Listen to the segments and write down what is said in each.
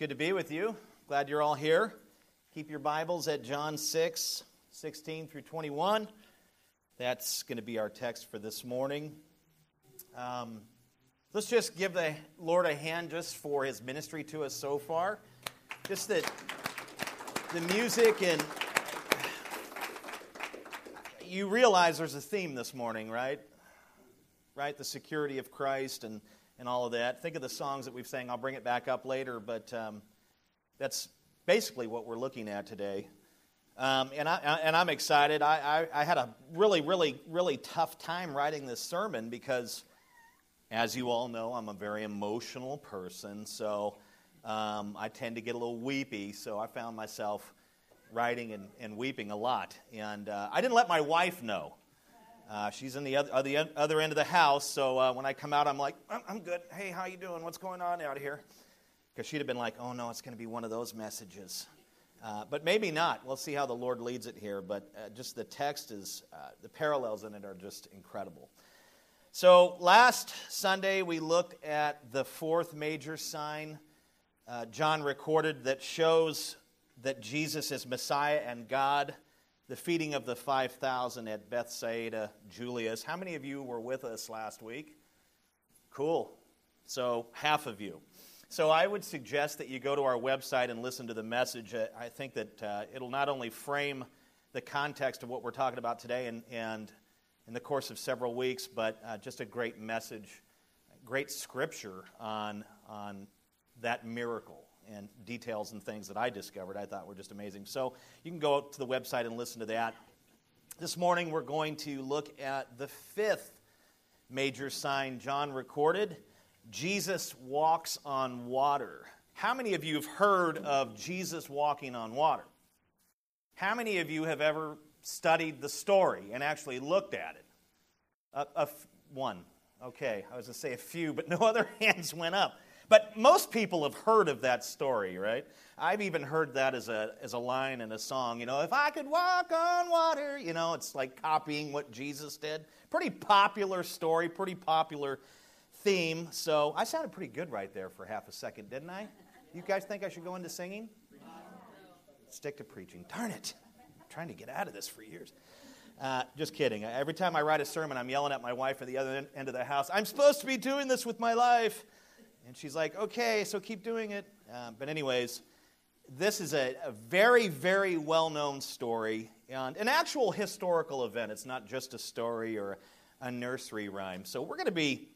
good to be with you. Glad you're all here. Keep your Bibles at John 6, 16 through 21. That's going to be our text for this morning. Um, let's just give the Lord a hand just for his ministry to us so far. Just that the music and you realize there's a theme this morning, right? Right? The security of Christ and and all of that. Think of the songs that we've sang. I'll bring it back up later, but um, that's basically what we're looking at today. Um, and, I, and I'm excited. I, I, I, had a really, really, really tough time writing this sermon because, as you all know, I'm a very emotional person. So um, I tend to get a little weepy. So I found myself writing and, and weeping a lot. And uh, I didn't let my wife know. Uh, she's in the other, uh, the other end of the house, so uh, when I come out, I'm like, I'm, I'm, good. Hey, how you doing? What's going on out here? Because she'd have been like, oh no, it's going to be one of those messages. Uh, but maybe not. We'll see how the Lord leads it here. But uh, just the text is, uh, the parallels in it are just incredible. So last Sunday, we looked at the fourth major sign John recorded that shows that Jesus is Messiah and God the feeding of the 5,000 at Bethsaida Julius. How many of you were with us last week? Cool. So, half of you. So, I would suggest that you go to our website and listen to the message. Uh, I think that uh, it'll not only frame the context of what we're talking about today and, and in the course of several weeks, but uh, just a great message, great scripture on, on that miracle and details and things that I discovered I thought were just amazing. So you can go to the website and listen to that. This morning we're going to look at the fifth major sign John recorded Jesus walks on water. How many of you have heard of Jesus walking on water? How many of you have ever studied the story and actually looked at it? A, a f- one. Okay, I was going to say a few, but no other hands went up. But most people have heard of that story, right? I've even heard that as a, as a line in a song. You know, if I could walk on water, you know, it's like copying what Jesus did. Pretty popular story, pretty popular theme. So I sounded pretty good right there for half a second, didn't I? You guys think I should go into singing? Stick to preaching. Darn it. I'm trying to get out of this for years. Uh, just kidding. Every time I write a sermon, I'm yelling at my wife at the other end of the house. I'm supposed to be doing this with my life. And she's like, okay, so keep doing it. Uh, but, anyways, this is a, a very, very well known story and an actual historical event. It's not just a story or a nursery rhyme. So, we're going to be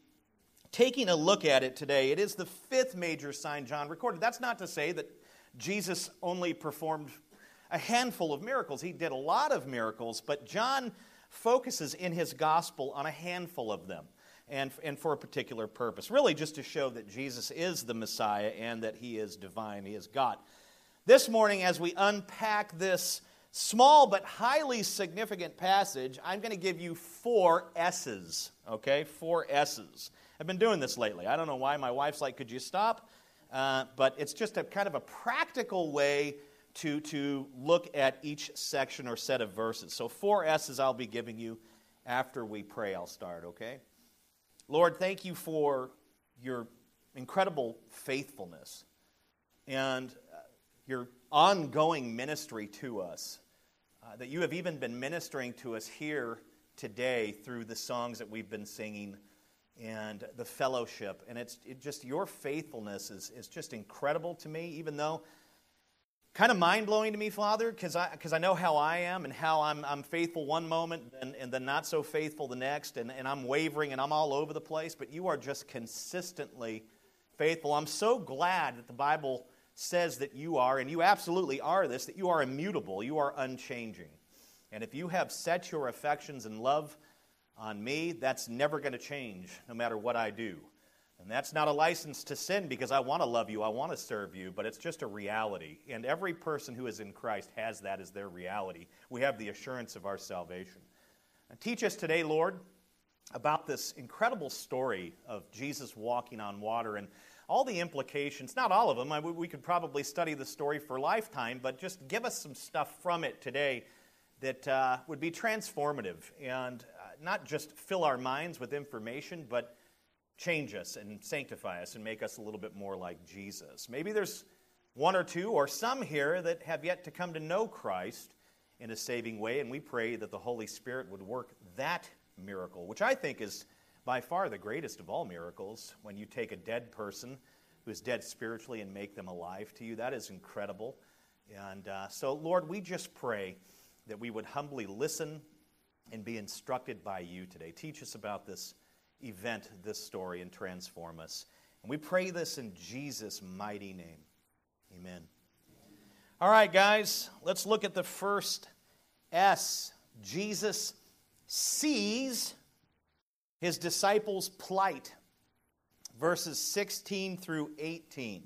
taking a look at it today. It is the fifth major sign John recorded. That's not to say that Jesus only performed a handful of miracles, he did a lot of miracles, but John focuses in his gospel on a handful of them and, and for a particular purpose. Really, just to show that Jesus is the Messiah and that he is divine, he is God. This morning, as we unpack this small but highly significant passage, I'm going to give you four S's, okay? Four S's. I've been doing this lately. I don't know why. My wife's like, could you stop? Uh, but it's just a kind of a practical way to, to look at each section or set of verses. So, four S's I'll be giving you after we pray. I'll start, okay? Lord, thank you for your incredible faithfulness and uh, your ongoing ministry to us. Uh, that you have even been ministering to us here today through the songs that we've been singing and the fellowship. And it's it just your faithfulness is, is just incredible to me, even though kind of mind blowing to me, Father, because I, cause I know how I am and how I'm, I'm faithful one moment and, and then not so faithful the next, and, and I'm wavering and I'm all over the place, but you are just consistently faithful. I'm so glad that the Bible says that you are, and you absolutely are this, that you are immutable, you are unchanging. And if you have set your affections and love on me, that's never going to change no matter what I do. And that's not a license to sin because I want to love you, I want to serve you, but it's just a reality. And every person who is in Christ has that as their reality. We have the assurance of our salvation. And teach us today, Lord, about this incredible story of Jesus walking on water and all the implications, not all of them. I, we could probably study the story for a lifetime, but just give us some stuff from it today that uh, would be transformative and uh, not just fill our minds with information, but change us and sanctify us and make us a little bit more like Jesus. Maybe there's one or two or some here that have yet to come to know Christ in a saving way, and we pray that the Holy Spirit would work that miracle, which I think is by far the greatest of all miracles when you take a dead person who is dead spiritually and make them alive to you. That is incredible. And uh, so, Lord, we just pray that we would humbly listen and be instructed by you today. Teach us about this event, this story, and transform us. And we pray this in Jesus' mighty name. Amen. All right, guys, let's look at the first S. Jesus sees his disciples' plight. Verses 16 through 18.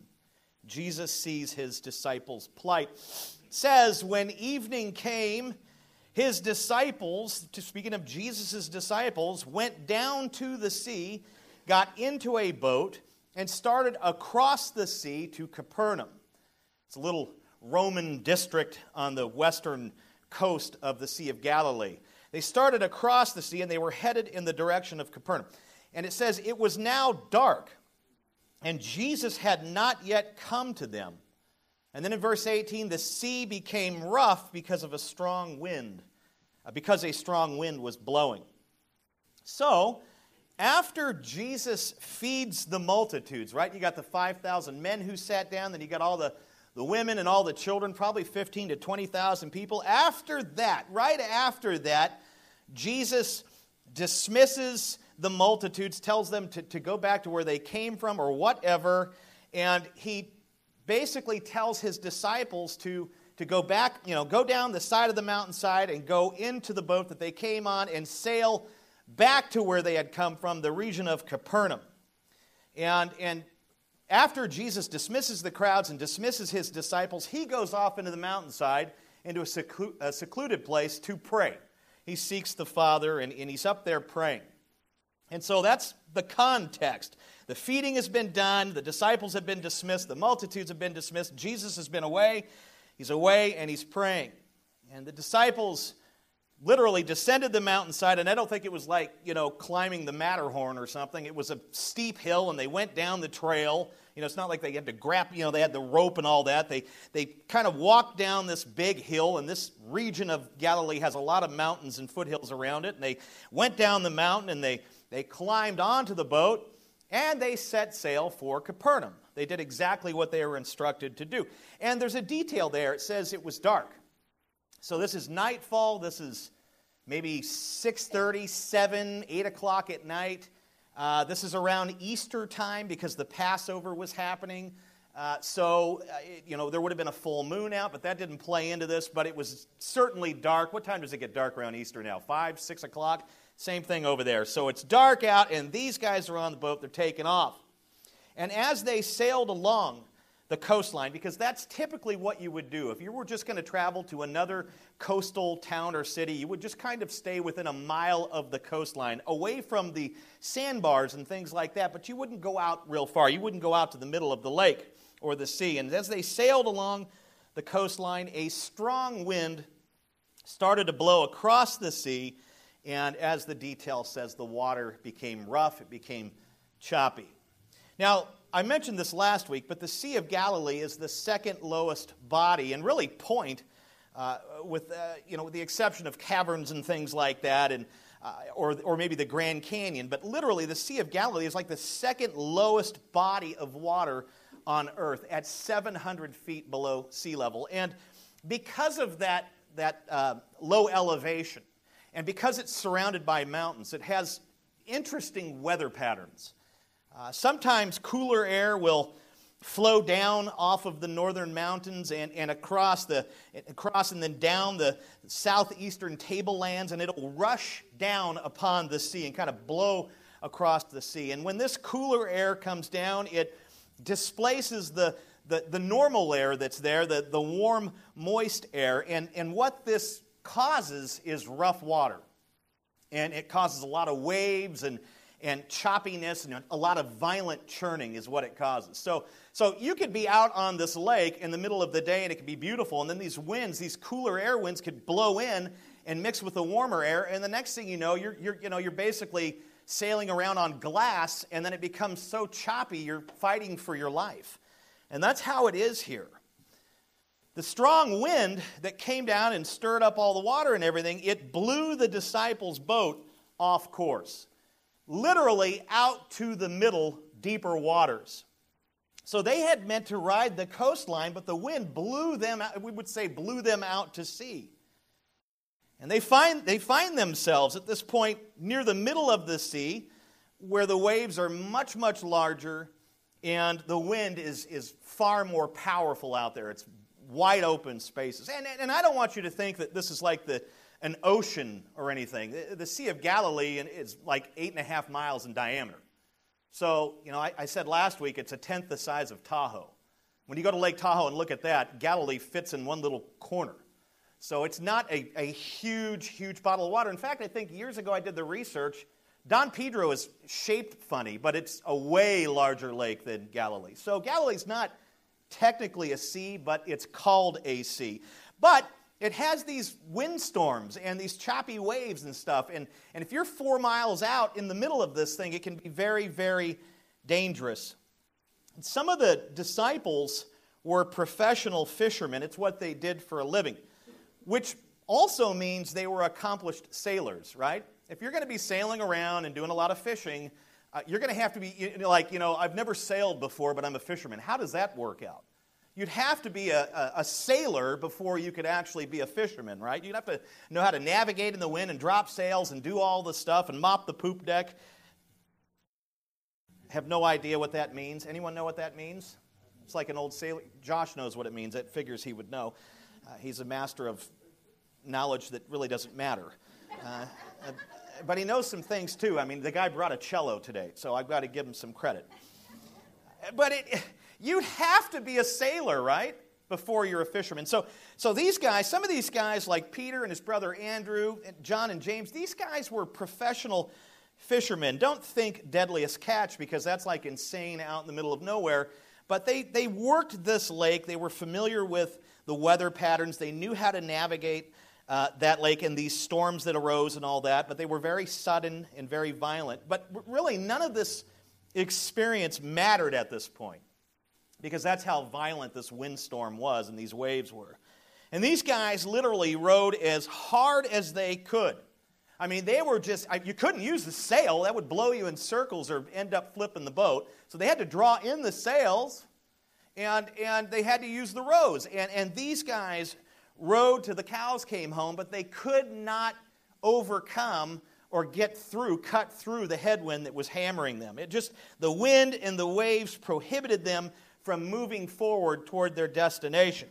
Jesus sees his disciples' plight. It says, When evening came, his disciples, speaking of Jesus' disciples, went down to the sea, got into a boat, and started across the sea to Capernaum. It's a little Roman district on the western coast of the Sea of Galilee. They started across the sea and they were headed in the direction of Capernaum. And it says, It was now dark, and Jesus had not yet come to them. And then in verse 18, the sea became rough because of a strong wind, Uh, because a strong wind was blowing. So, after Jesus feeds the multitudes, right? You got the 5,000 men who sat down, then you got all the, the women and all the children, probably 15 to 20,000 people. After that, right after that, Jesus dismisses the multitudes, tells them to, to go back to where they came from or whatever, and he basically tells his disciples to, to go back, you know, go down the side of the mountainside and go into the boat that they came on and sail back to where they had come from, the region of Capernaum. And, and after Jesus dismisses the crowds and dismisses his disciples, he goes off into the mountainside, into a, seclu- a secluded place to pray. He seeks the Father and, and he's up there praying. And so that's the context. The feeding has been done, the disciples have been dismissed, the multitudes have been dismissed, Jesus has been away. He's away and he's praying. And the disciples literally descended the mountainside, and I don't think it was like, you know, climbing the Matterhorn or something. It was a steep hill, and they went down the trail. You know, it's not like they had to grab, you know, they had the rope and all that. They, they kind of walked down this big hill, and this region of Galilee has a lot of mountains and foothills around it. And they went down the mountain, and they, they climbed onto the boat, and they set sail for Capernaum. They did exactly what they were instructed to do. And there's a detail there. It says it was dark. So this is nightfall. This is maybe 6.30, 7, 8 o'clock at night. Uh, this is around Easter time because the Passover was happening. Uh, so, uh, you know, there would have been a full moon out, but that didn't play into this. But it was certainly dark. What time does it get dark around Easter now? 5, 6 o'clock? Same thing over there. So it's dark out, and these guys are on the boat. They're taking off. And as they sailed along the coastline, because that's typically what you would do. If you were just going to travel to another coastal town or city, you would just kind of stay within a mile of the coastline, away from the sandbars and things like that, but you wouldn't go out real far. You wouldn't go out to the middle of the lake or the sea. And as they sailed along the coastline, a strong wind started to blow across the sea and as the detail says, the water became rough, it became choppy. Now, I mentioned this last week, but the Sea of Galilee is the second lowest body and really point, uh, with, uh, you know, with the exception of caverns and things like that, and, uh, or, or maybe the Grand Canyon. But literally, the Sea of Galilee is like the second lowest body of water on earth at 700 feet below sea level. And because of that, that uh, low elevation, and because it's surrounded by mountains, it has interesting weather patterns. Uh, sometimes cooler air will flow down off of the northern mountains and, and across, the, across and then down the southeastern tablelands, and it'll rush down upon the sea and kind of blow across the sea. And when this cooler air comes down, it displaces the, the, the normal air that's there, the, the warm, moist air. And, and what this causes is rough water. And it causes a lot of waves and, and choppiness and a lot of violent churning is what it causes. So, so you could be out on this lake in the middle of the day and it could be beautiful, and then these winds, these cooler air winds, could blow in and mix with the warmer air, and the next thing you know, you're, you're, you know, you're basically sailing around on glass, and then it becomes so choppy you're fighting for your life. And that's how it is here. the strong wind that came down and stirred up all the water and everything, it blew the disciples' boat off course, literally out to the middle, deeper waters. So they had meant to ride the coastline, but the wind blew them out, we would say blew them out to sea. And they find, they find themselves at this point near the middle of the sea, where the waves are much, much larger and the wind is, is far more powerful out there. It's wide open spaces. And, and I don't want you to think that this is like the, an ocean or anything. The, Sea of Galilee is like eight and a half miles in diameter. So, you know, I, I said last week it's a tenth the size of Tahoe. When you go to Lake Tahoe and look at that, Galilee fits in one little corner. So it's not a, a huge, huge bottle of water. In fact, I think years ago I did the research. Don Pedro is shaped funny, but it's a way larger lake than Galilee. So Galilee's not technically a sea, but it's called a sea. But it has these windstorms and these choppy waves and stuff. And, and if you're four miles out in the middle of this thing, it can be very, very dangerous. And some of the disciples were professional fishermen, it's what they did for a living, which also means they were accomplished sailors, right? If you're going to be sailing around and doing a lot of fishing, uh, you're going to have to be like, you know, I've never sailed before, but I'm a fisherman. How does that work out? You'd have to be a, a, a, sailor before you could actually be a fisherman, right? You'd have to know how to navigate in the wind and drop sails and do all the stuff and mop the poop deck. Have no idea what that means. Anyone know what that means? It's like an old sailor. Josh knows what it means. It figures he would know. Uh, he's a master of knowledge that really doesn't matter. Uh, but he knows some things too. I mean, the guy brought a cello today, so I've got to give him some credit. But it, you'd have to be a sailor, right? Before you're a fisherman. So, so these guys, some of these guys, like Peter and his brother Andrew, and John and James, these guys were professional fishermen. Don't think deadliest catch because that's like insane out in the middle of nowhere. But they, they worked this lake. They were familiar with the weather patterns. They knew how to navigate uh, that lake and these storms that arose and all that, but they were very sudden and very violent. But really, none of this experience mattered at this point because that's how violent this windstorm was and these waves were. And these guys literally rowed as hard as they could. I mean, they were just, you couldn't use the sail, that would blow you in circles or end up flipping the boat. So they had to draw in the sails and, and they had to use the rows. And, and these guys rowed till the cows came home, but they could not overcome or get through, cut through the headwind that was hammering them. It just, the wind and the waves prohibited them from moving forward toward their destination.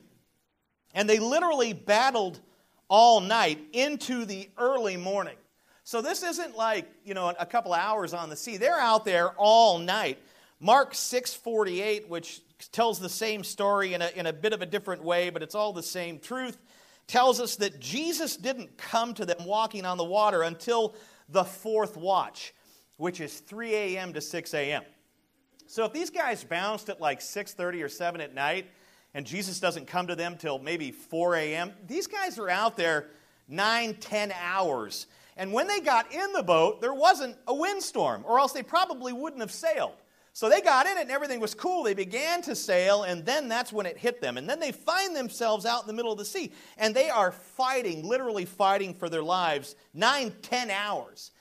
And they literally battled all night into the early morning. So this isn't like, you know, a couple hours on the sea. They're out there all night. Mark 6:48, which tells the same story in a, in a bit of a different way, but it's all the same truth, tells us that Jesus didn't come to them walking on the water until the fourth watch, which is 3 a.m. to 6 a.m. So if these guys bounced at like 6:30 or 7 at night and Jesus doesn't come to them till maybe 4 a.m., these guys are out there 9, 10 hours. And when they got in the boat, there wasn't a windstorm, or else they probably wouldn't have sailed. So they got in it and everything was cool. They began to sail, and then that's when it hit them. And then they find themselves out in the middle of the sea, and they are fighting, literally fighting for their lives, nine, ten hours.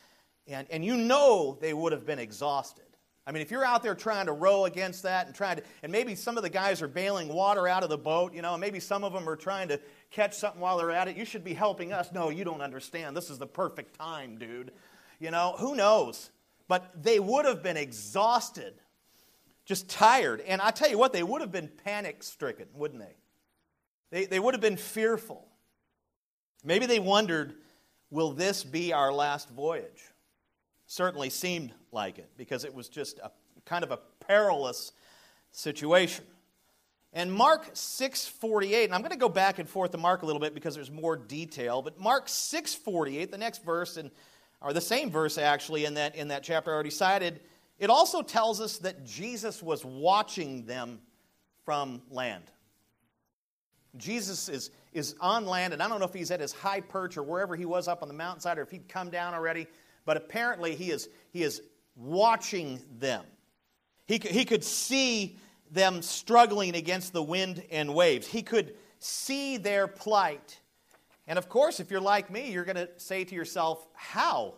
And, and you know they would have been exhausted. I mean, if you're out there trying to row against that and trying to, and maybe some of the guys are bailing water out of the boat, you know, and maybe some of them are trying to catch something while they're at it, you should be helping us. No, you don't understand. This is the perfect time, dude. You know, who knows? But they would have been exhausted just tired. And I tell you what, they would have been panic stricken, wouldn't they? they? They would have been fearful. Maybe they wondered, will this be our last voyage? Certainly seemed like it because it was just a kind of a perilous situation. And Mark 6:48, and I'm going to go back and forth to Mark a little bit because there's more detail, but Mark 6:48, the next verse and or the same verse actually in that in that chapter I already cited, it also tells us that Jesus was watching them from land. Jesus is, is on land, and I don't know if he's at his high perch or wherever he was up on the mountainside or if he'd come down already, but apparently he is, he is watching them. He, he could see them struggling against the wind and waves. He could see their plight. And of course, if you're like me, you're going to say to yourself, How?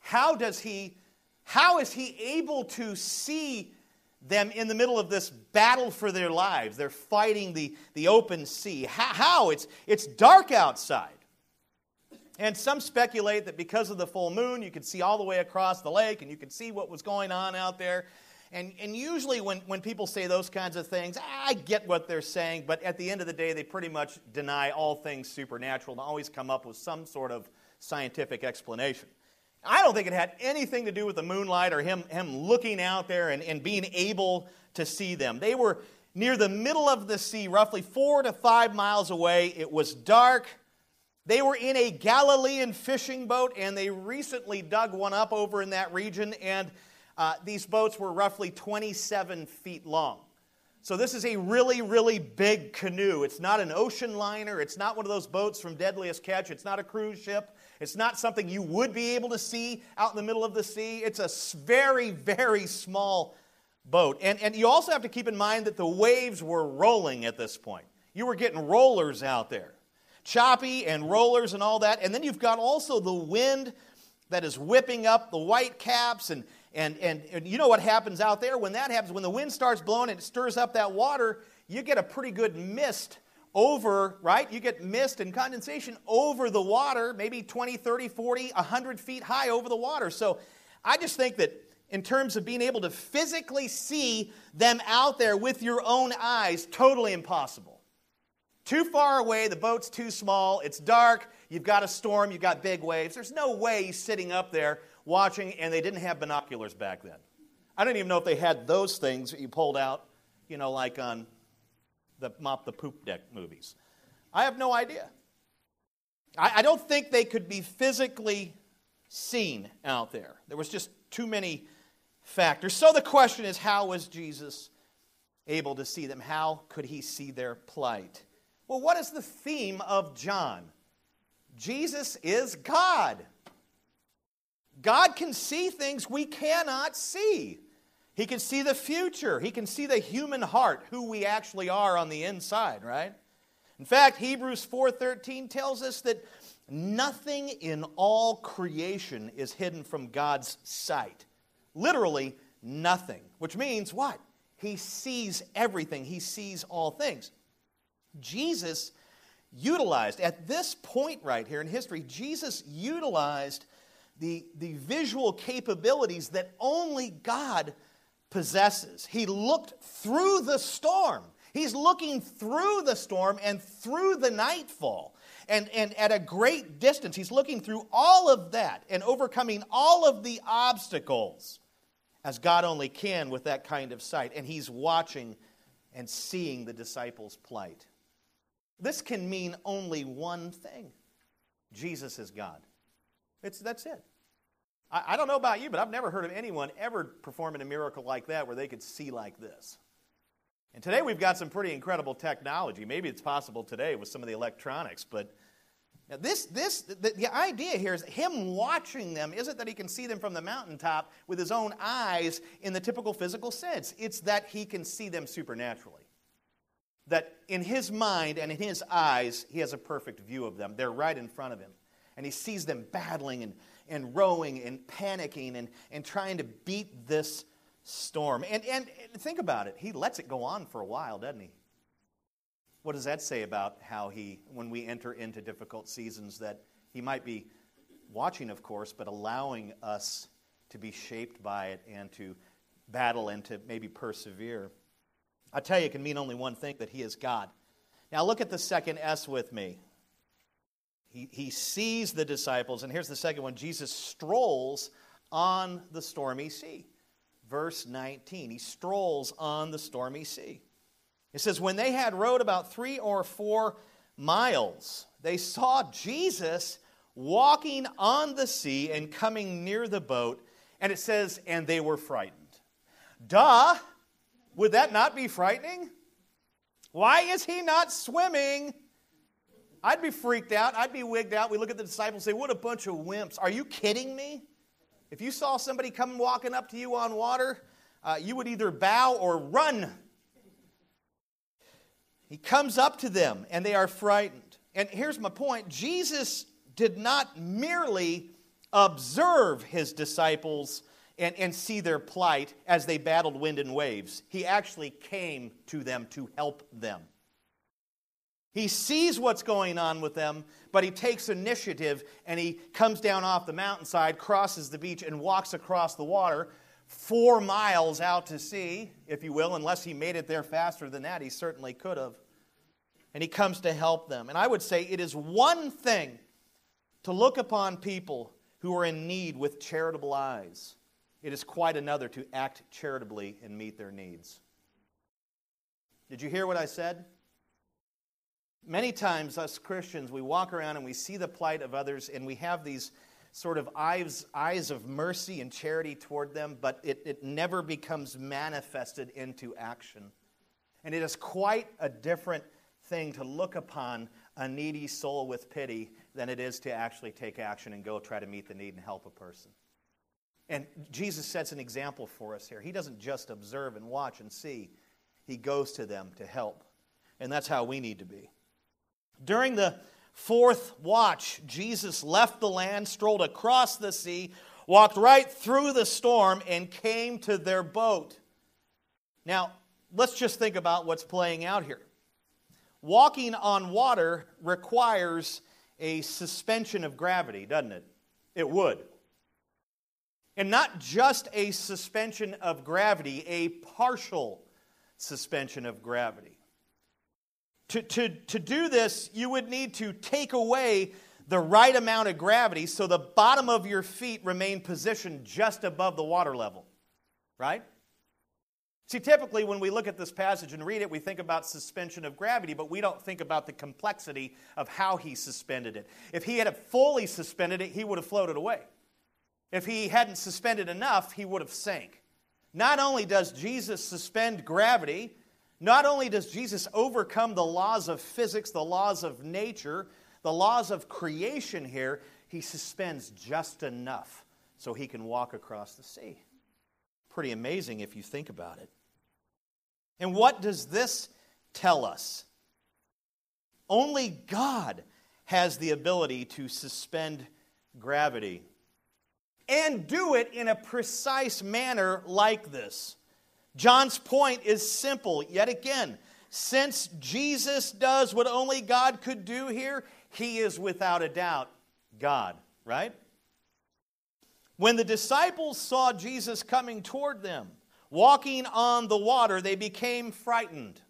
How does he, how is he able to see them in the middle of this battle for their lives? They're fighting the, the open sea. How? how? It's, it's dark outside. And some speculate that because of the full moon, you could see all the way across the lake and you could see what was going on out there. And, and usually, when, when people say those kinds of things, I get what they're saying, but at the end of the day, they pretty much deny all things supernatural and always come up with some sort of scientific explanation. I don't think it had anything to do with the moonlight or him, him looking out there and, and being able to see them. They were near the middle of the sea, roughly four to five miles away. It was dark. They were in a Galilean fishing boat, and they recently dug one up over in that region, and uh, these boats were roughly 27 feet long. So, this is a really, really big canoe. It's not an ocean liner. It's not one of those boats from Deadliest Catch. It's not a cruise ship. It's not something you would be able to see out in the middle of the sea. It's a very, very small boat. And, and you also have to keep in mind that the waves were rolling at this point. You were getting rollers out there, choppy and rollers and all that. And then you've got also the wind that is whipping up the white caps and, and, and, and you know what happens out there? When that happens, when the wind starts blowing and it stirs up that water, you get a pretty good mist over, right? You get mist and condensation over the water, maybe 20, 30, 40, 100 feet high over the water. So I just think that in terms of being able to physically see them out there with your own eyes, totally impossible. Too far away, the boat's too small, it's dark, you've got a storm, you've got big waves. There's no way he's sitting up there watching, and they didn't have binoculars back then. I don't even know if they had those things that you pulled out, you know, like on the Mop the Poop Deck movies. I have no idea. I, I don't think they could be physically seen out there. There was just too many factors. So the question is how was Jesus able to see them? How could he see their plight? Well, what is the theme of John? Jesus is God. God can see things we cannot see. He can see the future. He can see the human heart, who we actually are on the inside, right? In fact, Hebrews 4:13 tells us that nothing in all creation is hidden from God's sight. Literally nothing, which means what? He sees everything. He sees all things. Jesus utilized at this point right here in history, Jesus utilized the, the visual capabilities that only God possesses. He looked through the storm. He's looking through the storm and through the nightfall. And, and at a great distance, he's looking through all of that and overcoming all of the obstacles as God only can with that kind of sight. And he's watching and seeing the disciples' plight. This can mean only one thing Jesus is God. It's, that's it. I, I don't know about you, but I've never heard of anyone ever performing a miracle like that where they could see like this. And today we've got some pretty incredible technology. Maybe it's possible today with some of the electronics, but now this, this, the, the, idea here is him watching them isn't that he can see them from the mountaintop with his own eyes in the typical physical sense. It's that he can see them supernaturally. That in his mind and in his eyes, he has a perfect view of them. They're right in front of him. And he sees them battling and and rowing and panicking and, and trying to beat this storm. And, and think about it. He lets it go on for a while, doesn't he? What does that say about how he, when we enter into difficult seasons, that he might be watching, of course, but allowing us to be shaped by it and to battle and to maybe persevere? I tell you, it can mean only one thing that he is God. Now, look at the second S with me. He, he sees the disciples, and here's the second one Jesus strolls on the stormy sea. Verse 19. He strolls on the stormy sea. It says, When they had rowed about three or four miles, they saw Jesus walking on the sea and coming near the boat. And it says, And they were frightened. Duh! Would that not be frightening? Why is he not swimming? I'd be freaked out. I'd be wigged out. We look at the disciples and say, What a bunch of wimps. Are you kidding me? If you saw somebody come walking up to you on water, uh, you would either bow or run. He comes up to them and they are frightened. And here's my point Jesus did not merely observe his disciples and, and see their plight as they battled wind and waves, he actually came to them to help them. He sees what's going on with them, but he takes initiative and he comes down off the mountainside, crosses the beach, and walks across the water four miles out to sea, if you will, unless he made it there faster than that. He certainly could have. And he comes to help them. And I would say it is one thing to look upon people who are in need with charitable eyes, it is quite another to act charitably and meet their needs. Did you hear what I said? Many times, us Christians, we walk around and we see the plight of others and we have these sort of eyes, eyes of mercy and charity toward them, but it, it never becomes manifested into action. And it is quite a different thing to look upon a needy soul with pity than it is to actually take action and go try to meet the need and help a person. And Jesus sets an example for us here. He doesn't just observe and watch and see, he goes to them to help. And that's how we need to be. During the fourth watch, Jesus left the land, strolled across the sea, walked right through the storm, and came to their boat. Now, let's just think about what's playing out here. Walking on water requires a suspension of gravity, doesn't it? It would. And not just a suspension of gravity, a partial suspension of gravity. To, to, to do this, you would need to take away the right amount of gravity so the bottom of your feet remain positioned just above the water level. Right? See, typically when we look at this passage and read it, we think about suspension of gravity, but we don't think about the complexity of how he suspended it. If he had fully suspended it, he would have floated away. If he hadn't suspended enough, he would have sank. Not only does Jesus suspend gravity, not only does Jesus overcome the laws of physics, the laws of nature, the laws of creation here, he suspends just enough so he can walk across the sea. Pretty amazing if you think about it. And what does this tell us? Only God has the ability to suspend gravity and do it in a precise manner like this. John's point is simple. Yet again, since Jesus does what only God could do here, he is without a doubt God, right? When the disciples saw Jesus coming toward them, walking on the water, they became frightened.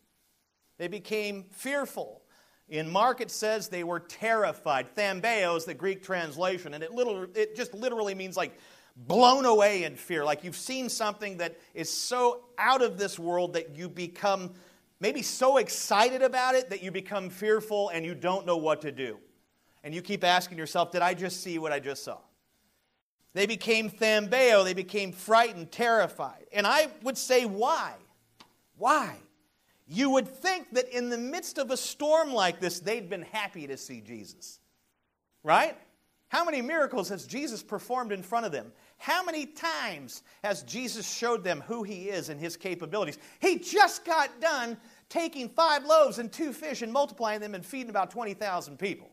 They became fearful. In Mark, it says they were terrified. Thambeo is the Greek translation, and it, it just literally means like blown away in fear, like you've seen something that is so out of this world that you become maybe so excited about it that you become fearful and you don't know what to do. And you keep asking yourself, Did I just see what I just saw? They became thambeo, they became frightened, terrified. And I would say, Why? Why? You would think that in the midst of a storm like this, they'd been happy to see Jesus. Right? How many miracles has Jesus performed in front of them? How many times has Jesus showed them who he is and his capabilities? He just got done taking five loaves and two fish and multiplying them and feeding about 20,000 people.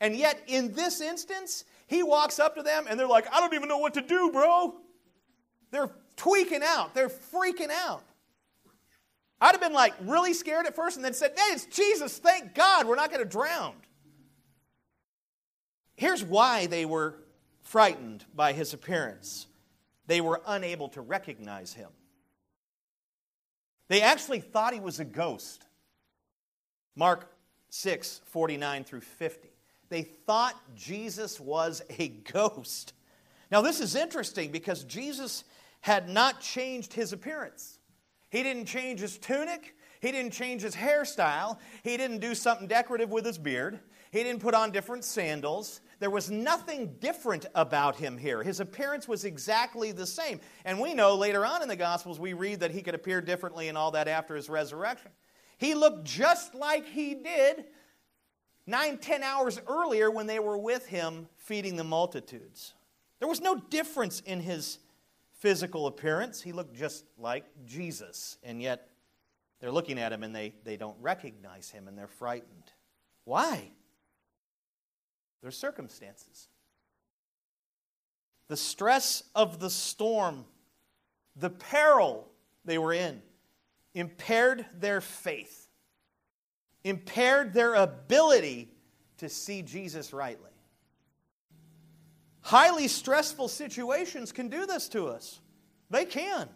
And yet, in this instance, he walks up to them and they're like, I don't even know what to do, bro. They're tweaking out, they're freaking out. I'd have been like really scared at first and then said, Hey, it's Jesus, thank God, we're not going to drown. Here's why they were frightened by his appearance. They were unable to recognize him. They actually thought he was a ghost. Mark 6 49 through 50. They thought Jesus was a ghost. Now, this is interesting because Jesus had not changed his appearance. He didn't change his tunic, he didn't change his hairstyle, he didn't do something decorative with his beard, he didn't put on different sandals. There was nothing different about him here. His appearance was exactly the same. And we know later on in the Gospels, we read that he could appear differently and all that after his resurrection. He looked just like he did nine, ten hours earlier when they were with him feeding the multitudes. There was no difference in his physical appearance, he looked just like Jesus. And yet, they're looking at him and they, they don't recognize him and they're frightened. Why? Their circumstances. The stress of the storm, the peril they were in, impaired their faith, impaired their ability to see Jesus rightly. Highly stressful situations can do this to us. They can.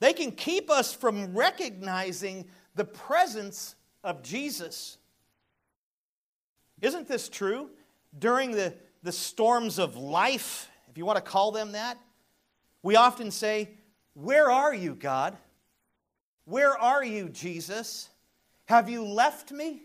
They can keep us from recognizing the presence of Jesus. Isn't this true? During the, the storms of life, if you want to call them that, we often say, Where are you, God? Where are you, Jesus? Have you left me?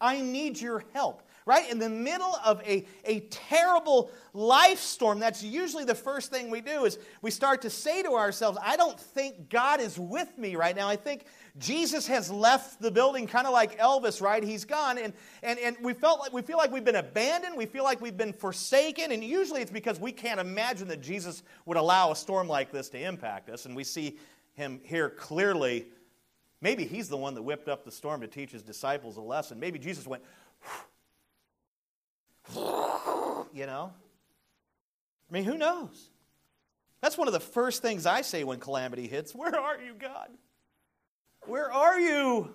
I need your help right? In the middle of a, a terrible life storm, that's usually the first thing we do is we start to say to ourselves, I don't think God is with me right now. I think Jesus has left the building kind of like Elvis, right? He's gone. And, and, and we, felt like, we feel like we've been abandoned. We feel like we've been forsaken. And usually it's because we can't imagine that Jesus would allow a storm like this to impact us. And we see him here clearly. Maybe he's the one that whipped up the storm to teach his disciples a lesson. Maybe Jesus went, you know? I mean, who knows? That's one of the first things I say when calamity hits. Where are you, God? Where are you?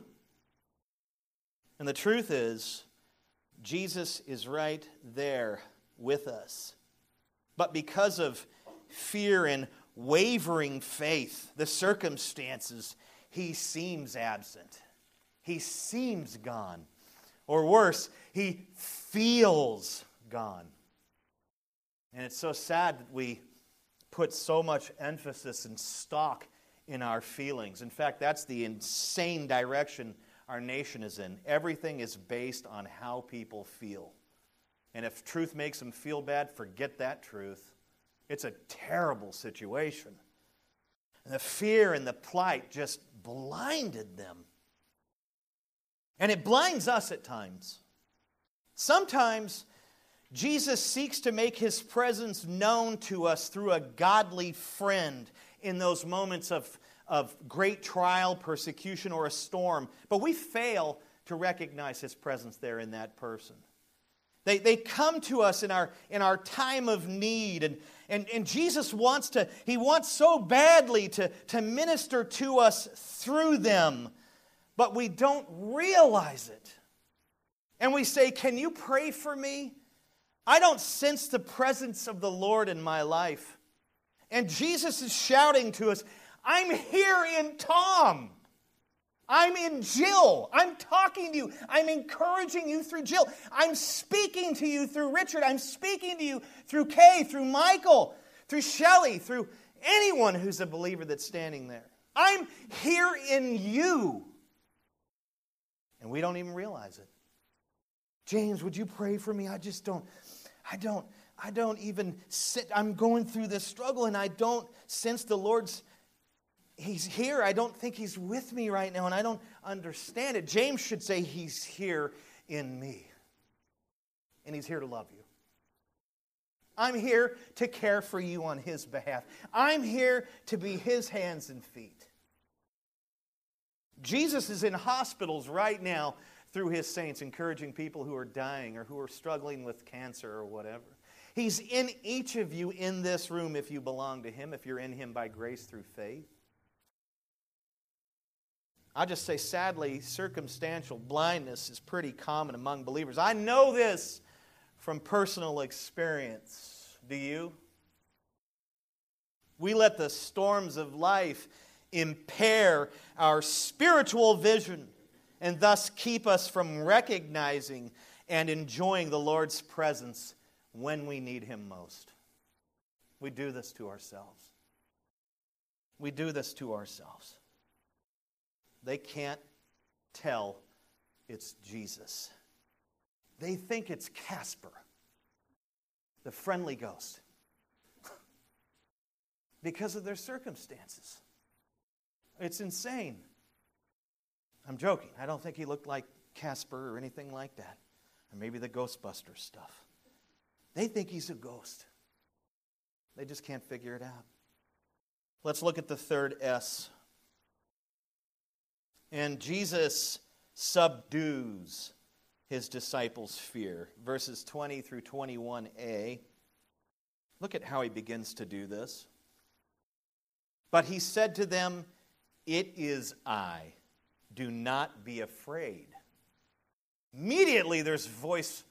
And the truth is, Jesus is right there with us. But because of fear and wavering faith, the circumstances, he seems absent. He seems gone. Or worse, he feels gone. And it's so sad that we put so much emphasis and stock in our feelings. In fact, that's the insane direction our nation is in. Everything is based on how people feel. And if truth makes them feel bad, forget that truth. It's a terrible situation. And the fear and the plight just blinded them. And it blinds us at times. Sometimes Jesus seeks to make his presence known to us through a godly friend in those moments of, of great trial, persecution, or a storm. But we fail to recognize his presence there in that person. They, they come to us in our, in our time of need. And, and, and Jesus wants to, he wants so badly to, to minister to us through them but we don't realize it. And we say, Can you pray for me? I don't sense the presence of the Lord in my life. And Jesus is shouting to us, I'm here in Tom. I'm in Jill. I'm talking to you. I'm encouraging you through Jill. I'm speaking to you through Richard. I'm speaking to you through Kay, through Michael, through Shelly, through anyone who's a believer that's standing there. I'm here in you. And we don't even realize it. James, would you pray for me? I just don't, I don't, I don't even sit. I'm going through this struggle and I don't sense the Lord's, He's here. I don't think He's with me right now and I don't understand it. James should say, He's here in me. And He's here to love you. I'm here to care for you on His behalf. I'm here to be His hands and feet. Jesus is in hospitals right now through his saints, encouraging people who are dying or who are struggling with cancer or whatever. He's in each of you in this room if you belong to him, if you're in him by grace through faith. I just say, sadly, circumstantial blindness is pretty common among believers. I know this from personal experience. Do you? We let the storms of life impair our spiritual vision and thus keep us from recognizing and enjoying the Lord's presence when we need Him most. We do this to ourselves. We do this to ourselves. They can't tell it's Jesus. They think it's Casper, the friendly ghost, because of their circumstances. It's insane. I'm joking. I don't think he looked like Casper or anything like that. Or maybe the Ghostbuster stuff. They think he's a ghost. They just can't figure it out. Let's look at the third S. And Jesus subdues his disciples' fear. Verses 20 through 21a. Look at how he begins to do this. But he said to them, It is I. Do not be afraid. Immediately, there's voice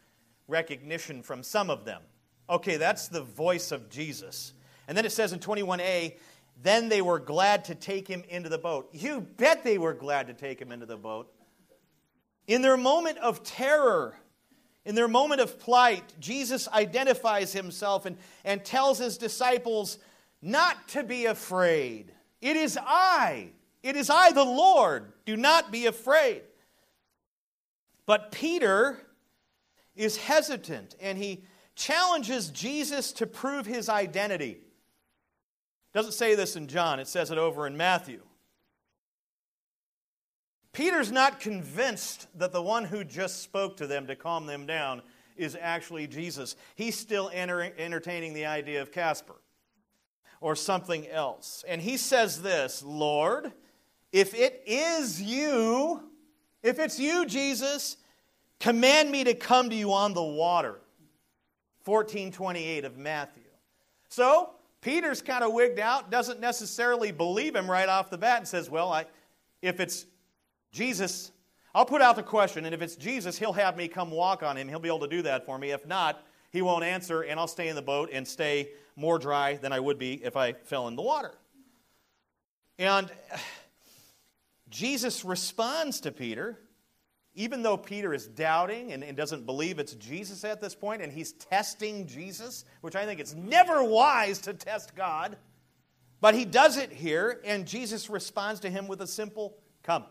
recognition from some of them. Okay, that's the voice of Jesus. And then it says in 21a, then they were glad to take him into the boat. You bet they were glad to take him into the boat. In their moment of terror, in their moment of plight, Jesus identifies himself and, and tells his disciples not to be afraid. It is I. It is I, the Lord. Do not be afraid. But Peter is hesitant and he challenges Jesus to prove his identity. It doesn't say this in John, it says it over in Matthew. Peter's not convinced that the one who just spoke to them to calm them down is actually Jesus. He's still enter- entertaining the idea of Casper or something else. And he says this Lord, if it is you, if it's you, Jesus, command me to come to you on the water. 1428 of Matthew. So, Peter's kind of wigged out, doesn't necessarily believe him right off the bat, and says, Well, I, if it's Jesus, I'll put out the question, and if it's Jesus, he'll have me come walk on him. He'll be able to do that for me. If not, he won't answer, and I'll stay in the boat and stay more dry than I would be if I fell in the water. And Jesus responds to Peter, even though Peter is doubting and, and, doesn't believe it's Jesus at this point, and he's testing Jesus, which I think it's never wise to test God. But he does it here, and Jesus responds to him with a simple, Come.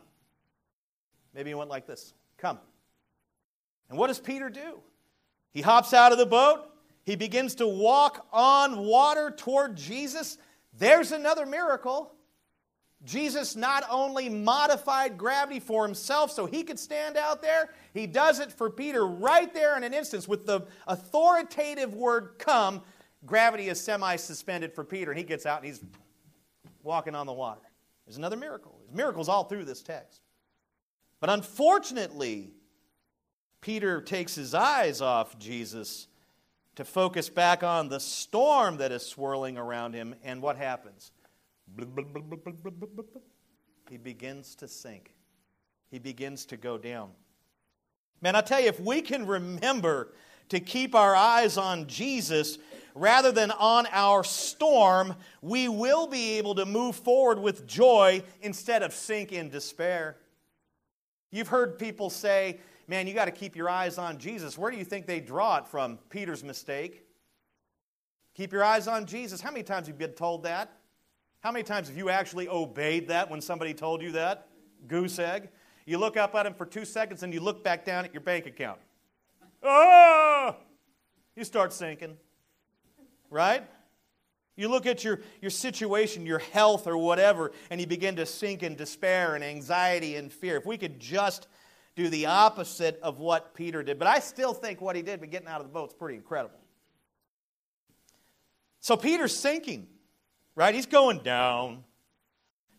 Maybe he went like this Come. And what does Peter do? He hops out of the boat. He begins to walk on water toward Jesus. There's another miracle. Jesus not only modified gravity for himself so he could stand out there, he does it for Peter right there in an instance with the authoritative word come. Gravity is semi suspended for Peter, and he gets out and he's walking on the water. There's another miracle. There's miracles all through this text. But unfortunately, Peter takes his eyes off Jesus to focus back on the storm that is swirling around him, and what happens? He begins to sink. He begins to go down. Man, I tell you, if we can remember to keep our eyes on Jesus rather than on our storm, we will be able to move forward with joy instead of sink in despair. You've heard people say, man, you got to keep your eyes on Jesus. Where do you think they draw it from? Peter's mistake. Keep your eyes on Jesus. How many times have you been told that? How many times have you actually obeyed that when somebody told you that? Goose egg. You look up at him for two seconds and you look back down at your bank account. Ah! You start sinking. Right? You look at your, your situation, your health, or whatever, and you begin to sink in despair and anxiety and fear. If we could just do the opposite of what Peter did. But I still think what he did by getting out of the boat is pretty incredible. So Peter's sinking, right? He's going down.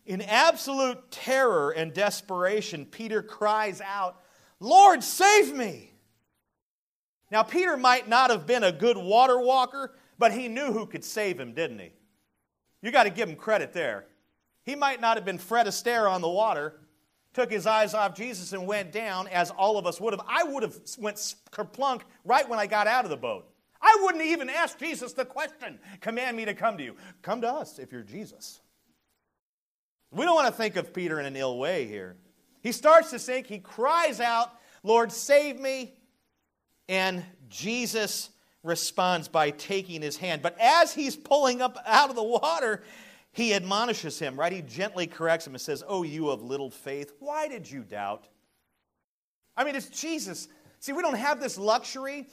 In absolute terror and desperation, Peter cries out, Lord, save me! Now, Peter might not have been a good water walker, but he knew who could save him, didn't he? You got to give him credit there. He might not have been Fred Astaire on the water, took his eyes off Jesus and went down, as all of us would have. I would have went kerplunk right when I got out of the boat. I wouldn't even ask Jesus the question, command me to come to you. Come to us if you're Jesus. We don't want to think of Peter in an ill way here. He starts to sink. He cries out, Lord, save me. And Jesus responds by taking his hand. But as he's pulling up out of the water, he admonishes him, right? He gently corrects him and says, Oh, you of little faith, why did you doubt? I mean, it's Jesus. See, we don't have this luxury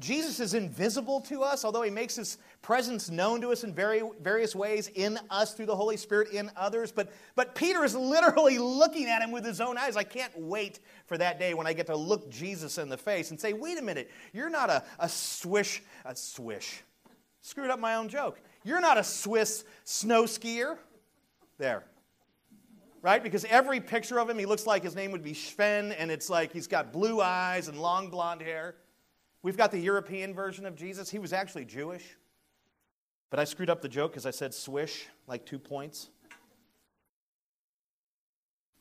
Jesus is invisible to us, although he makes his presence known to us in very, various ways in us through the Holy Spirit, in others. But, but Peter is literally looking at him with his own eyes. I can't wait for that day when I get to look Jesus in the face and say, wait a minute, you're not a, a swish, a swish. Screwed up my own joke. You're not a Swiss snow skier. There. Right? Because every picture of him, he looks like his name would be Sven, and it's like he's got blue eyes and long blonde hair. We've got the European version of Jesus. He was actually Jewish. But I screwed up the joke because I said swish, like two points.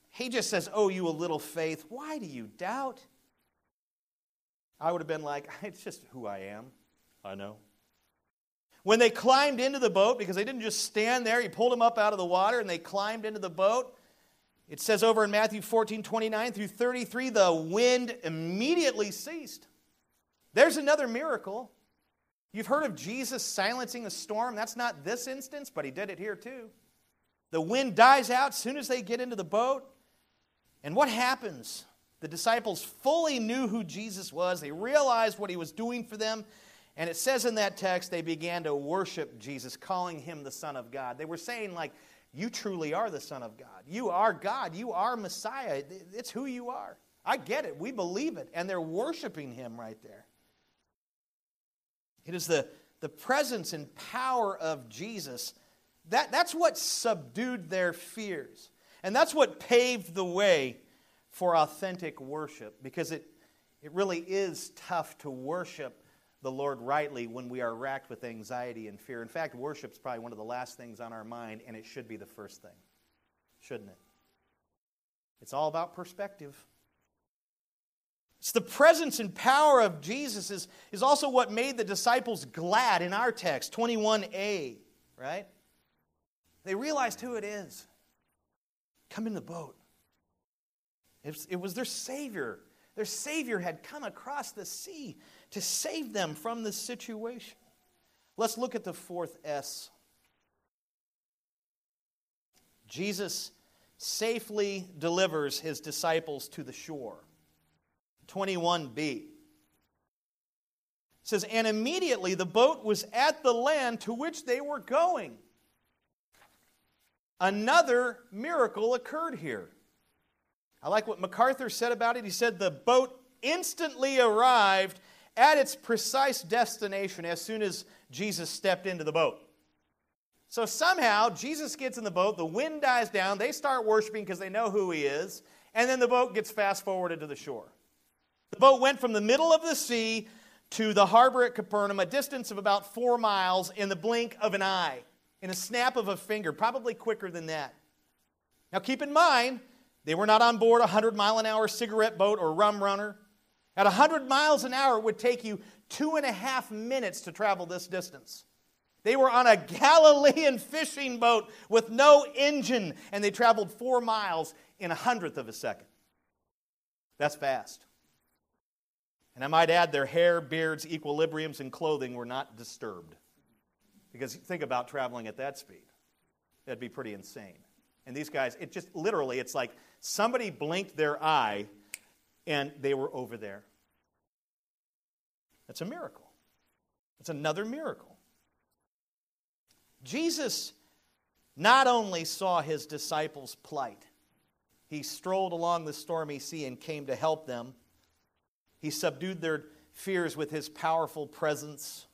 He just says, Oh, you a little faith, why do you doubt? I would have been like, It's just who I am. I know. When they climbed into the boat, because they didn't just stand there, he pulled them up out of the water and they climbed into the boat. It says over in Matthew 14, 29 through 33, the wind immediately ceased. There's another miracle. You've heard of Jesus silencing a storm. That's not this instance, but he did it here too. The wind dies out as soon as they get into the boat. And what happens? The disciples fully knew who Jesus was, they realized what he was doing for them. And it says in that text, they began to worship Jesus, calling him the Son of God. They were saying, like, you truly are the Son of God. You are God. You are Messiah. It's who you are. I get it. We believe it. And they're worshiping him right there. It is the, the presence and power of Jesus. That, that's what subdued their fears. And that's what paved the way for authentic worship because it, it really is tough to worship the Lord rightly when we are racked with anxiety and fear. In fact, worship is probably one of the last things on our mind, and it should be the first thing, shouldn't it? It's all about perspective. The presence and power of Jesus is, is also what made the disciples glad in our text, 21a, right? They realized who it is. Come in the boat. It was, it was their Savior. Their Savior had come across the sea to save them from this situation. Let's look at the fourth S. Jesus safely delivers his disciples to the shore. 21b says, And immediately the boat was at the land to which they were going. Another miracle occurred here. I like what MacArthur said about it. He said the boat instantly arrived at its precise destination as soon as Jesus stepped into the boat. So somehow Jesus gets in the boat, the wind dies down, they start worshiping because they know who he is, and then the boat gets fast forwarded to the shore. The boat went from the middle of the sea to the harbor at Capernaum, a distance of about four miles in the blink of an eye, in a snap of a finger, probably quicker than that. Now keep in mind, they were not on board a 100 mile an hour cigarette boat or rum runner. At 100 miles an hour, it would take you two and a half minutes to travel this distance. They were on a Galilean fishing boat with no engine, and they traveled four miles in a hundredth of a second. That's fast. And I might add, their hair, beards, equilibriums, and clothing were not disturbed. Because think about traveling at that speed. That'd be pretty insane. And these guys, it just literally, it's like somebody blinked their eye and they were over there. That's a miracle. It's another miracle. Jesus not only saw his disciples' plight, he strolled along the stormy sea and came to help them. He subdued their fears with his powerful presence,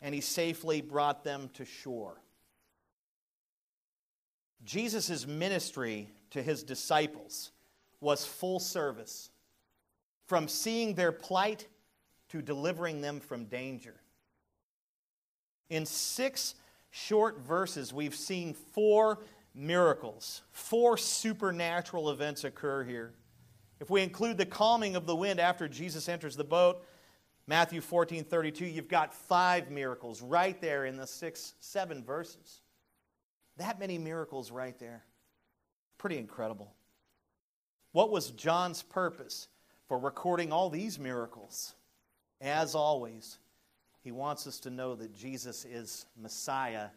and he safely brought them to shore. Jesus' ministry to his disciples was full service, from seeing their plight to delivering them from danger. In six short verses, we've seen four miracles, four supernatural events occur here. If we include the calming of the wind after Jesus enters the boat, Matthew 14 32, you've got five miracles right there in the six, seven verses. That many miracles right there. Pretty incredible. What was John's purpose for recording all these miracles? As always, he wants us to know that Jesus is Messiah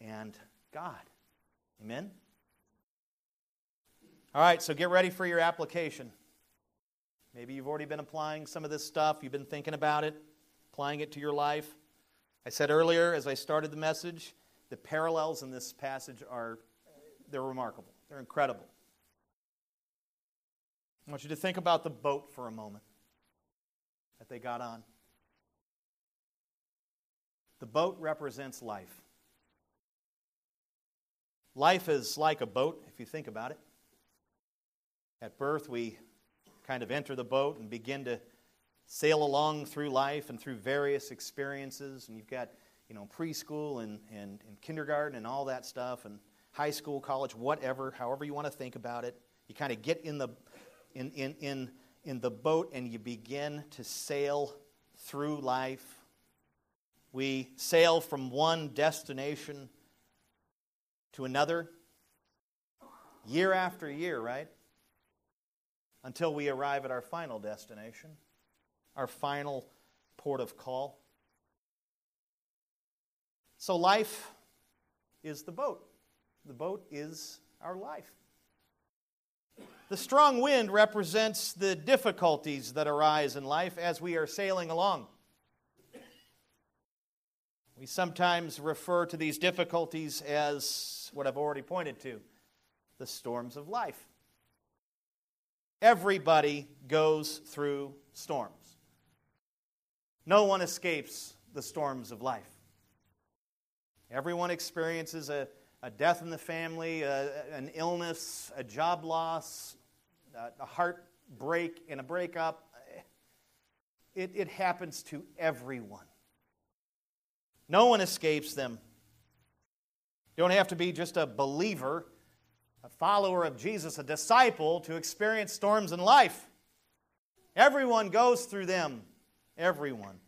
and God. Amen? All right, so get ready for your application. Maybe you've already been applying some of this stuff, you've been thinking about it, applying it to your life. I said earlier as I started the message, the parallels in this passage are they're remarkable. They're incredible. I want you to think about the boat for a moment that they got on. The boat represents life. Life is like a boat, if you think about it. At birth, we kind of enter the boat and begin to sail along through life and through various experiences. And you've got, you know, preschool and, and, and kindergarten and all that stuff, and high school, college, whatever, however you want to think about it. You kind of get in the, in, in, in, in the boat and you begin to sail through life. We sail from one destination to another, year after year, right? Until we arrive at our final destination, our final port of call. So, life is the boat. The boat is our life. The strong wind represents the difficulties that arise in life as we are sailing along. We sometimes refer to these difficulties as what I've already pointed to the storms of life. Everybody goes through storms. No one escapes the storms of life. Everyone experiences a, a death in the family, a, an illness, a job loss, a, a heartbreak and a breakup. It, it happens to everyone. No one escapes them. You don't have to be just a believer, a follower of Jesus, a disciple to experience storms in life. Everyone goes through them. Everyone.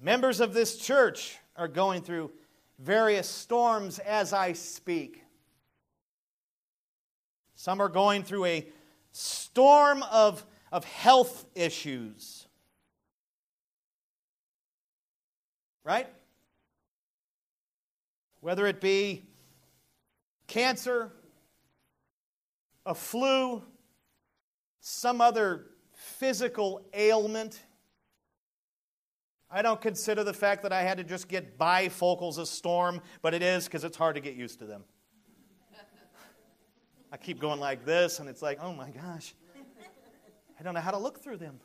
Members of this church are going through various storms as I speak. Some are going through a storm of, of health issues. right? Whether it be cancer, a flu, some other physical ailment. I don't consider the fact that I had to just get bifocals a storm, but it is because it's hard to get used to them. I keep going like this, and it's like, oh my gosh, I don't know how to look through them.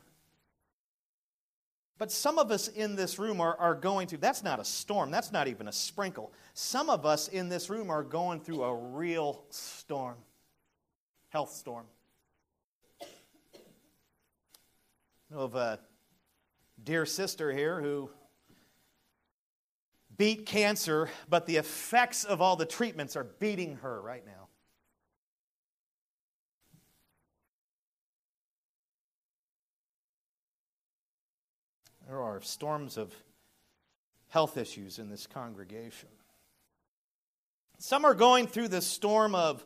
But some of us in this room are, are going through, that's not a storm, that's not even a sprinkle. Some of us in this room are going through a real storm, health storm. Of a dear sister here who beat cancer, but the effects of all the treatments are beating her right now. There are storms of health issues in this congregation. Some are going through the storm of,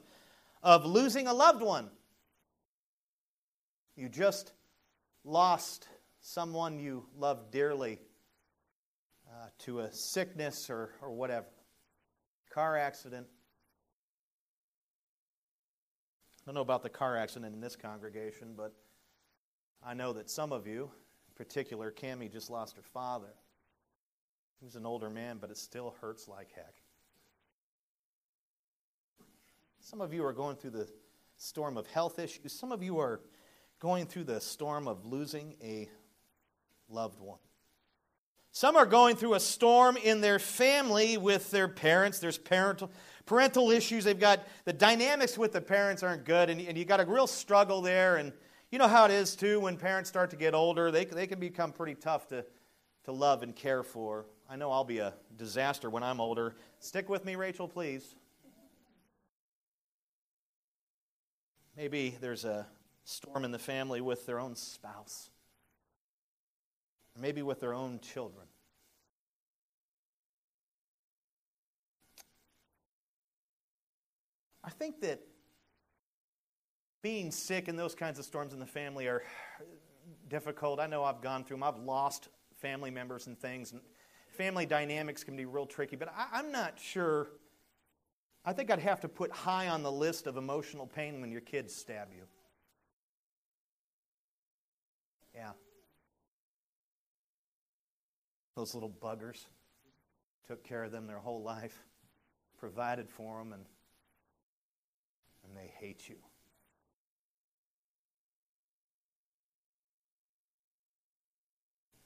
of losing a loved one. You just lost someone you loved dearly uh, to a sickness or, or whatever, car accident. I don't know about the car accident in this congregation, but I know that some of you particular, Cami just lost her father. He was an older man, but it still hurts like heck. Some of you are going through the storm of health issues. Some of you are going through the storm of losing a loved one. Some are going through a storm in their family with their parents. There's parental, parental issues. They've got the dynamics with the parents aren't good, and, and you got a real struggle there. And you know how it is, too, when parents start to get older, they, they can become pretty tough to, to love and care for. I know I'll be a disaster when I'm older. Stick with me, Rachel, please. Maybe there's a storm in the family with their own spouse, maybe with their own children. I think that being sick and those kinds of storms in the family are difficult. I know I've gone through them. I've lost family members and things. And family dynamics can be real tricky, but I, I'm not sure. I think I'd have to put high on the list of emotional pain when your kids stab you. Yeah. Those little buggers took care of them their whole life, provided for them, and, and they hate you.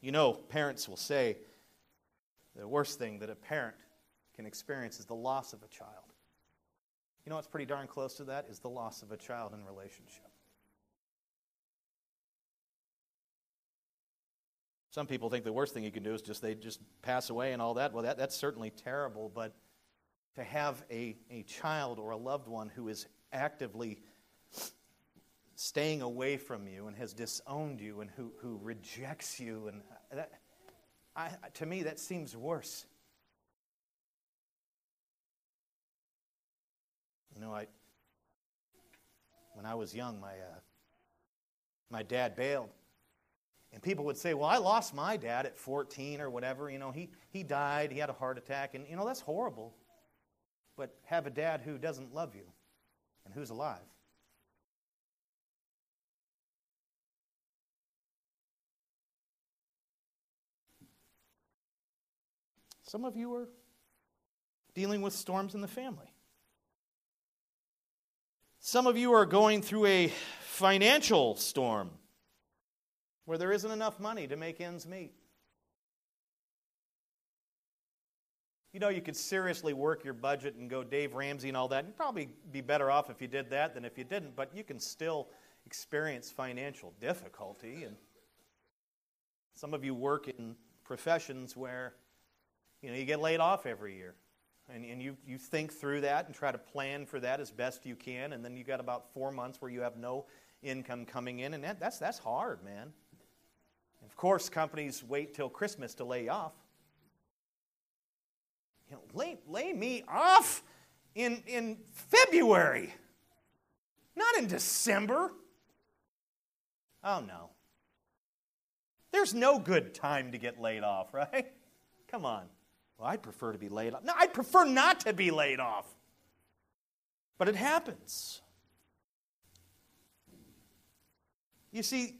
You know, parents will say the worst thing that a parent can experience is the loss of a child. You know what's pretty darn close to that? Is the loss of a child in relationship. Some people think the worst thing you can do is just they just pass away and all that. Well, that, that's certainly terrible, but to have a, a child or a loved one who is actively staying away from you and has disowned you and who, who rejects you, and that, I, to me, that seems worse. You know, I when I was young, my uh, my dad bailed, and people would say, "Well, I lost my dad at 14 or whatever. You know, he he died. He had a heart attack, and you know that's horrible. But have a dad who doesn't love you, and who's alive." Some of you are dealing with storms in the family. Some of you are going through a financial storm where there isn't enough money to make ends meet. You know, you could seriously work your budget and go Dave Ramsey and all that. You'd probably be better off if you did that than if you didn't, but you can still experience financial difficulty. And some of you work in professions where, you know, you get laid off every year. And, and you, you think through that and try to plan for that as best you can. And then you got about four months where you have no income coming in. And that, that's, that's hard, man. And of course, companies wait till Christmas to lay off. You know, lay, lay me off in, in February, not in December. Oh, no. There's no good time to get laid off, right? Come on. Well, I'd prefer to be laid off. No, I'd prefer not to be laid off. But it happens. You see,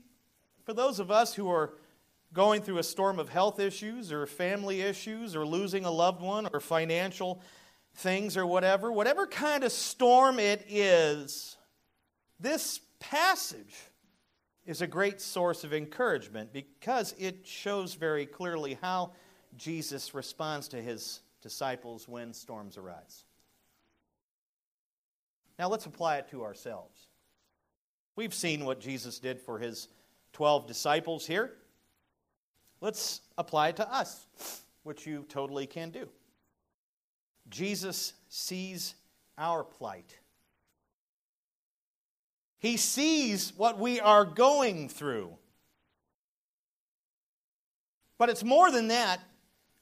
for those of us who are going through a storm of health issues or family issues or losing a loved one or financial things or whatever, whatever kind of storm it is, this passage is a great source of encouragement because it shows very clearly how Jesus responds to his disciples when storms arise. Now let's apply it to ourselves. We've seen what Jesus did for his 12 disciples here. Let's apply it to us, which you totally can do. Jesus sees our plight. He sees what we are going through. But it's more than that.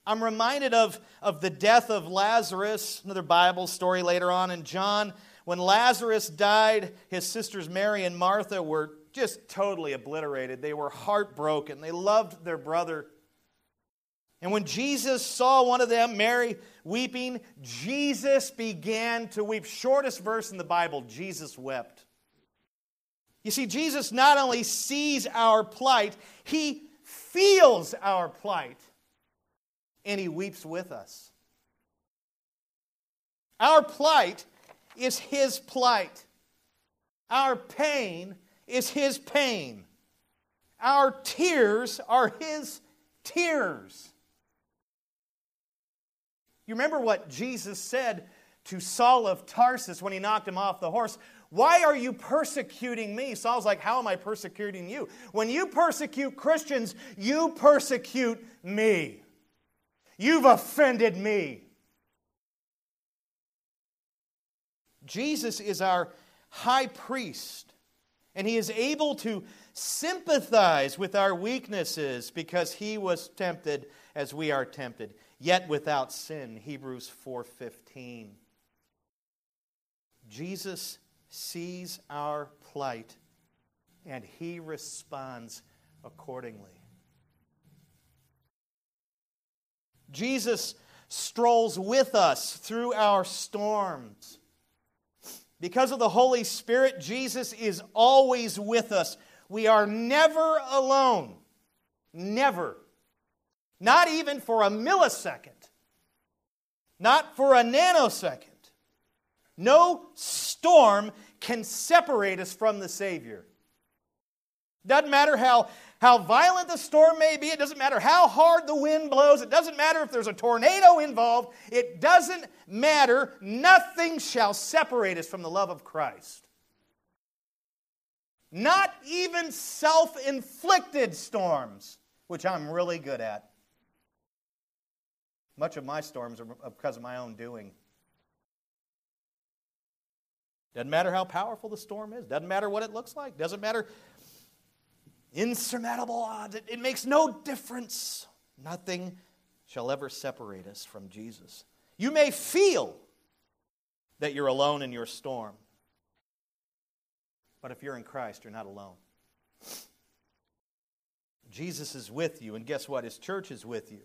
I'm reminded of, of the death of Lazarus, another Bible story later on in John. When Lazarus died, his sisters Mary and Martha were just totally obliterated. They were heartbroken. They loved their brother. And when Jesus saw one of them, Mary, weeping, Jesus began to weep. Shortest verse in the Bible, Jesus wept. You see, Jesus not only sees our plight, he feels our plight and he weeps with us. Our plight is his plight. Our pain is his pain. Our tears are his tears. You remember what Jesus said to Saul of Tarsus when he knocked him off the horse? Why are you persecuting me? Saul's like, How am I persecuting you? When you persecute Christians, you persecute me. You've offended me. Jesus is our high priest, and he is able to sympathize with our weaknesses because he was tempted as we are tempted, yet without sin. Hebrews 4:15. Jesus sees our plight and he responds accordingly. Jesus strolls with us through our storms. Because of the Holy Spirit, Jesus is always with us. We are never alone. Never. Not even for a millisecond. Not for a nanosecond. No storm can separate us from the Savior. Doesn't matter how how violent the storm may be, it doesn't matter how hard the wind blows, it doesn't matter if there's a tornado involved, it doesn't matter. Nothing shall separate us from the love of Christ. Not even self inflicted storms, which I'm really good at. Much of my storms are because of my own doing. Doesn't matter how powerful the storm is, doesn't matter what it looks like, doesn't matter insurmountable odds. It, it makes no difference. Nothing shall ever separate us from Jesus. You may feel that you're alone in your storm, but if you're in Christ, you're not alone. Jesus is with you, and guess what? His church is with you.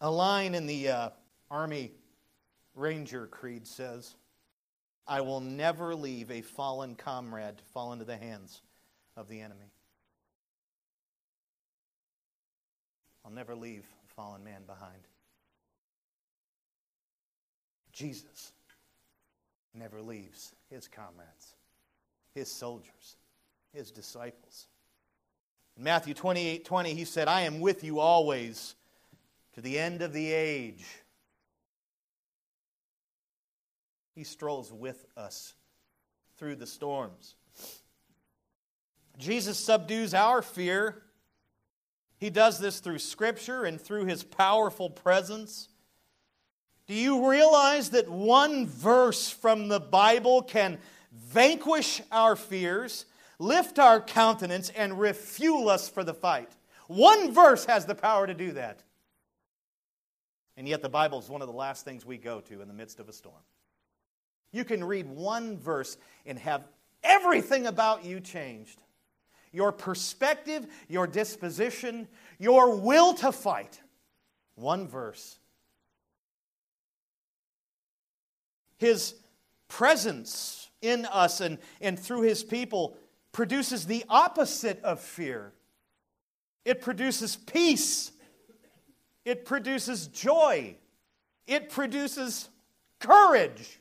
A line in the uh, Army Ranger Creed says, I will never leave a fallen comrade to fall into the hands of the enemy. I'll never leave a fallen man behind. Jesus never leaves his comrades, his soldiers, his disciples. In Matthew 28 20, he said, I am with you always to the end of the age. He strolls with us through the storms. Jesus subdues our fear. He does this through Scripture and through His powerful presence. Do you realize that one verse from the Bible can vanquish our fears, lift our countenance, and refuel us for the fight? One verse has the power to do that. And yet, the Bible is one of the last things we go to in the midst of a storm. You can read one verse and have everything about you changed your perspective, your disposition, your will to fight. One verse. His presence in us and, and through his people produces the opposite of fear. It produces peace. It produces joy. It produces courage.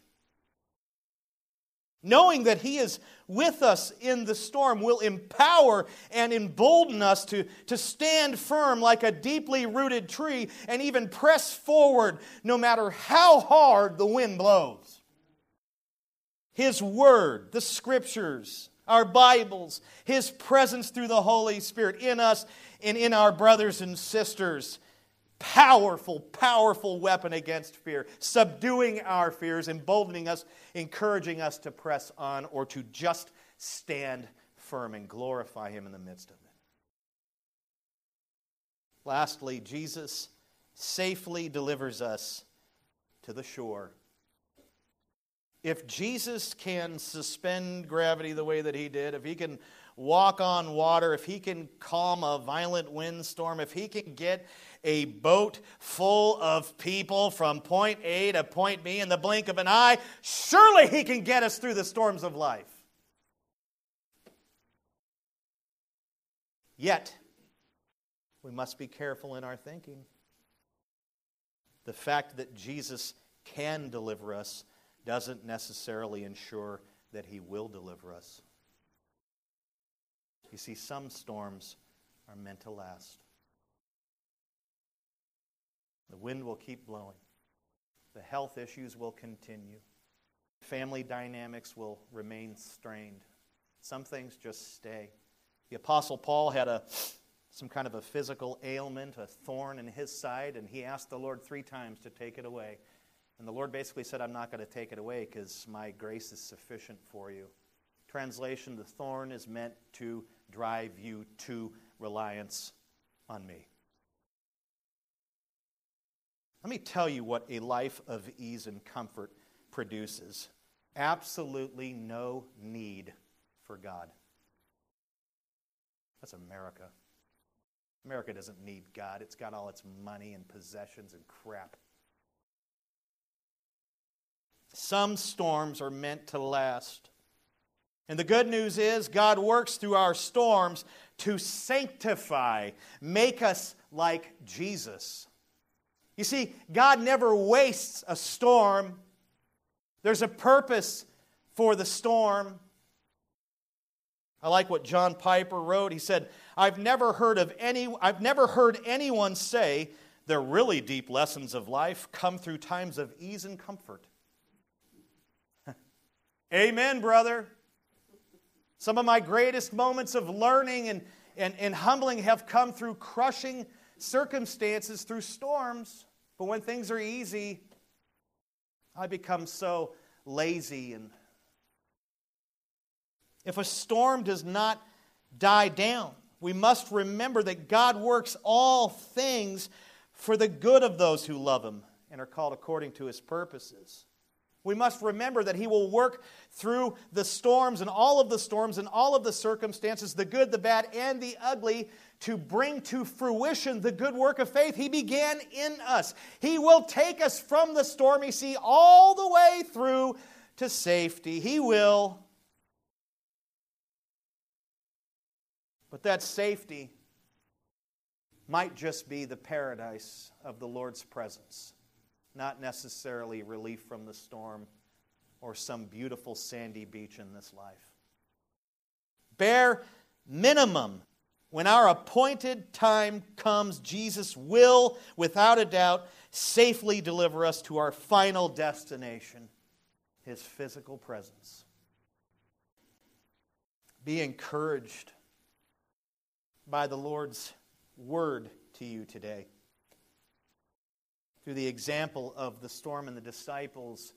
Knowing that He is with us in the storm will empower and embolden us to, to stand firm like a deeply rooted tree and even press forward no matter how hard the wind blows. His Word, the Scriptures, our Bibles, His presence through the Holy Spirit in us and in our brothers and sisters powerful, powerful weapon against fear, subduing our fears, emboldening us, encouraging us to press on or to just stand firm and glorify Him in the midst of it. Lastly, Jesus safely delivers us to the shore. If Jesus can suspend gravity the way that he did, if he can walk on water, if he can calm a violent windstorm, if he can get a boat full of people from point A to point B in the blink of an eye, surely he can get us through the storms of life. Yet, we must be careful in our thinking. The fact that Jesus can deliver us doesn't necessarily ensure that he will deliver us. You see, some storms are meant to last. The wind will keep blowing. The health issues will continue. Family dynamics will remain strained. Some things just stay. The Apostle Paul had a, some kind of a physical ailment, a thorn in his side, and he asked the Lord three times to take it away. And the Lord basically said, I'm not going to take it away because my grace is sufficient for you. Translation The thorn is meant to drive you to reliance on me. Let me tell you what a life of ease and comfort produces absolutely no need for God. That's America. America doesn't need God, it's got all its money and possessions and crap. Some storms are meant to last. And the good news is, God works through our storms to sanctify, make us like Jesus. You see, God never wastes a storm, there's a purpose for the storm. I like what John Piper wrote. He said, I've never heard of any I've never heard anyone say the really deep lessons of life come through times of ease and comfort. Amen, brother. Some of my greatest moments of learning and, and, and humbling have come through crushing circumstances, through storms. But when things are easy, I become so lazy. And if a storm does not die down, we must remember that God works all things for the good of those who love Him and are called according to His purposes. We must remember that He will work through the storms and all of the storms and all of the circumstances, the good, the bad, and the ugly, to bring to fruition the good work of faith He began in us. He will take us from the stormy sea all the way through to safety. He will. But that safety might just be the paradise of the Lord's presence not necessarily relief from the storm or some beautiful sandy beach in this life. Bare minimum, when our appointed time comes, Jesus will, without a doubt, safely deliver us to our final destination, his physical presence. Be encouraged by the Lord's word to you today through the example of the storm and the disciples,